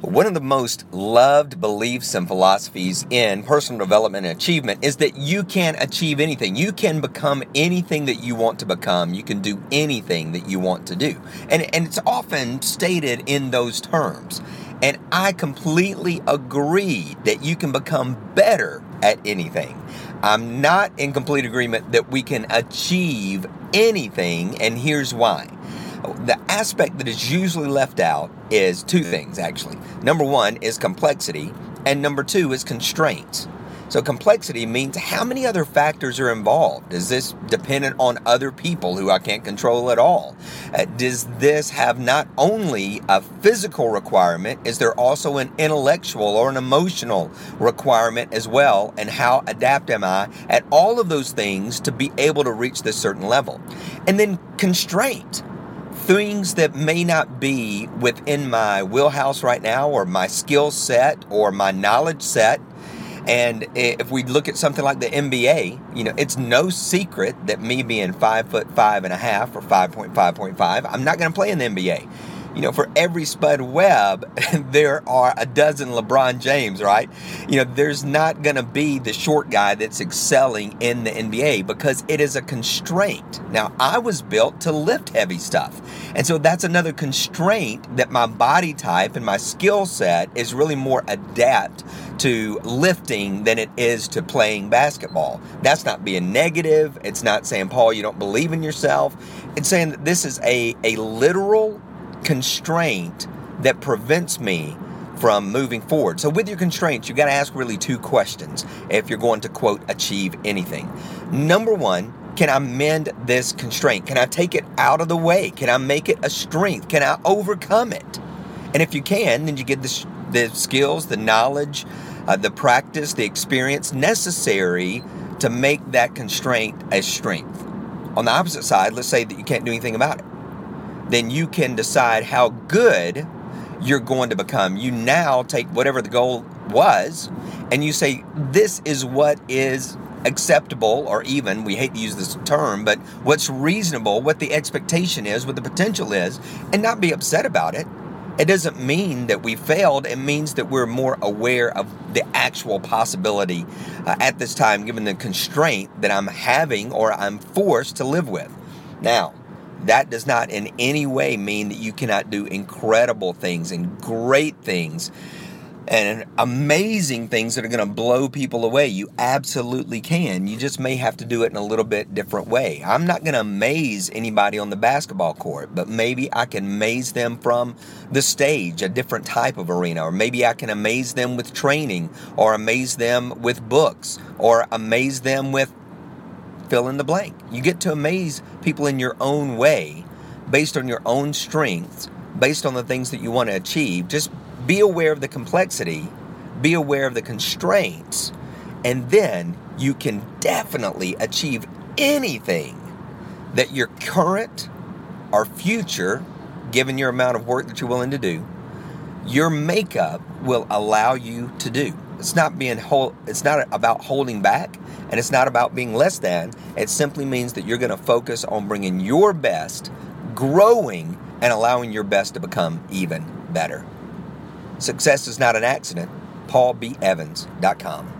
One of the most loved beliefs and philosophies in personal development and achievement is that you can achieve anything. You can become anything that you want to become. You can do anything that you want to do. And, and it's often stated in those terms. And I completely agree that you can become better at anything. I'm not in complete agreement that we can achieve anything, and here's why the aspect that is usually left out is two things actually. Number one is complexity, and number two is constraints. So, complexity means how many other factors are involved? Is this dependent on other people who I can't control at all? Uh, does this have not only a physical requirement, is there also an intellectual or an emotional requirement as well? And how adapt am I at all of those things to be able to reach this certain level? And then constraint things that may not be within my wheelhouse right now or my skill set or my knowledge set. And if we look at something like the NBA, you know, it's no secret that me being five foot five and a half or 5.5.5, I'm not going to play in the NBA you know, for every Spud Webb, there are a dozen LeBron James, right? You know, there's not going to be the short guy that's excelling in the NBA because it is a constraint. Now, I was built to lift heavy stuff. And so that's another constraint that my body type and my skill set is really more adapt to lifting than it is to playing basketball. That's not being negative. It's not saying, Paul, you don't believe in yourself. It's saying that this is a, a literal constraint that prevents me from moving forward. So, with your constraints, you've got to ask really two questions if you're going to quote achieve anything. Number one, can I mend this constraint? Can I take it out of the way? Can I make it a strength? Can I overcome it? And if you can, then you get the, the skills, the knowledge, uh, the practice, the experience necessary to make that constraint a strength. On the opposite side, let's say that you can't do anything about it then you can decide how good you're going to become. You now take whatever the goal was and you say, this is what is acceptable or even, we hate to use this term, but what's reasonable, what the expectation is, what the potential is, and not be upset about it. It doesn't mean that we failed. It means that we're more aware of the actual possibility uh, at this time, given the constraint that I'm having or I'm forced to live with. Now, that does not in any way mean that you cannot do incredible things and great things and amazing things that are going to blow people away. You absolutely can. You just may have to do it in a little bit different way. I'm not going to amaze anybody on the basketball court, but maybe I can amaze them from the stage, a different type of arena, or maybe I can amaze them with training, or amaze them with books, or amaze them with fill in the blank. You get to amaze people in your own way, based on your own strengths, based on the things that you want to achieve. Just be aware of the complexity, be aware of the constraints, and then you can definitely achieve anything that your current or future, given your amount of work that you're willing to do, your makeup will allow you to do. It's not being hold, it's not about holding back and it's not about being less than. It simply means that you're going to focus on bringing your best, growing and allowing your best to become even better. Success is not an accident. paulbevans.com